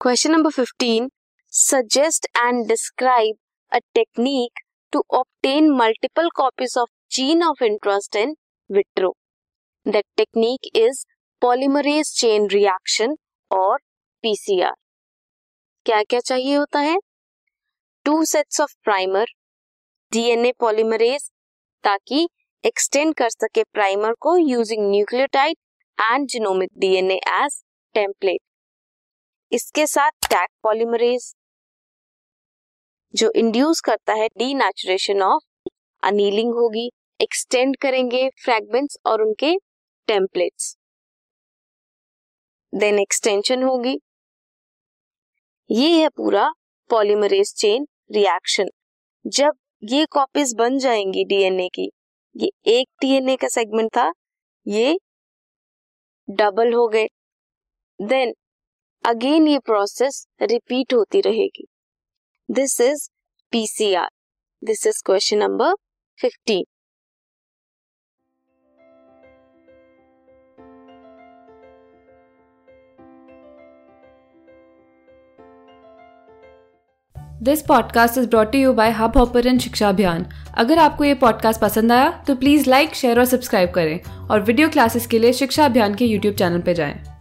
Question number 15 suggest and describe a technique to obtain multiple copies of chain of interest in vitro the technique is polymerase chain reaction और PCR क्या क्या चाहिए होता है? Two sets of primer DNA polymerase ताकि extend कर सके primer को using nucleotide and genomic DNA as template इसके साथ टैक पॉलीमरेज जो इंड्यूस करता है डी नेचुरेशन ऑफ़ अनीलिंग होगी। एक्सटेंड करेंगे फ्रैगमेंट्स और उनके टेम्पलेट्स देन एक्सटेंशन होगी। ये है पूरा पॉलीमरेज चेन रिएक्शन जब ये कॉपीज बन जाएँगी डीएनए की, ये एक डीएनए का सेगमेंट था, ये डबल हो गए। देन अगेन ये प्रोसेस रिपीट होती रहेगी। This is PCR this is question number fifteen this podcast is brought you by hub hopper शिक्षा अभियान अगर आपको ये पॉडकास्ट पसंद आया तो प्लीज़ लाइक शेयर और सब्सक्राइब करें और वीडियो क्लासेस के लिए शिक्षा अभियान के यूट्यूब चैनल पर जाएँ।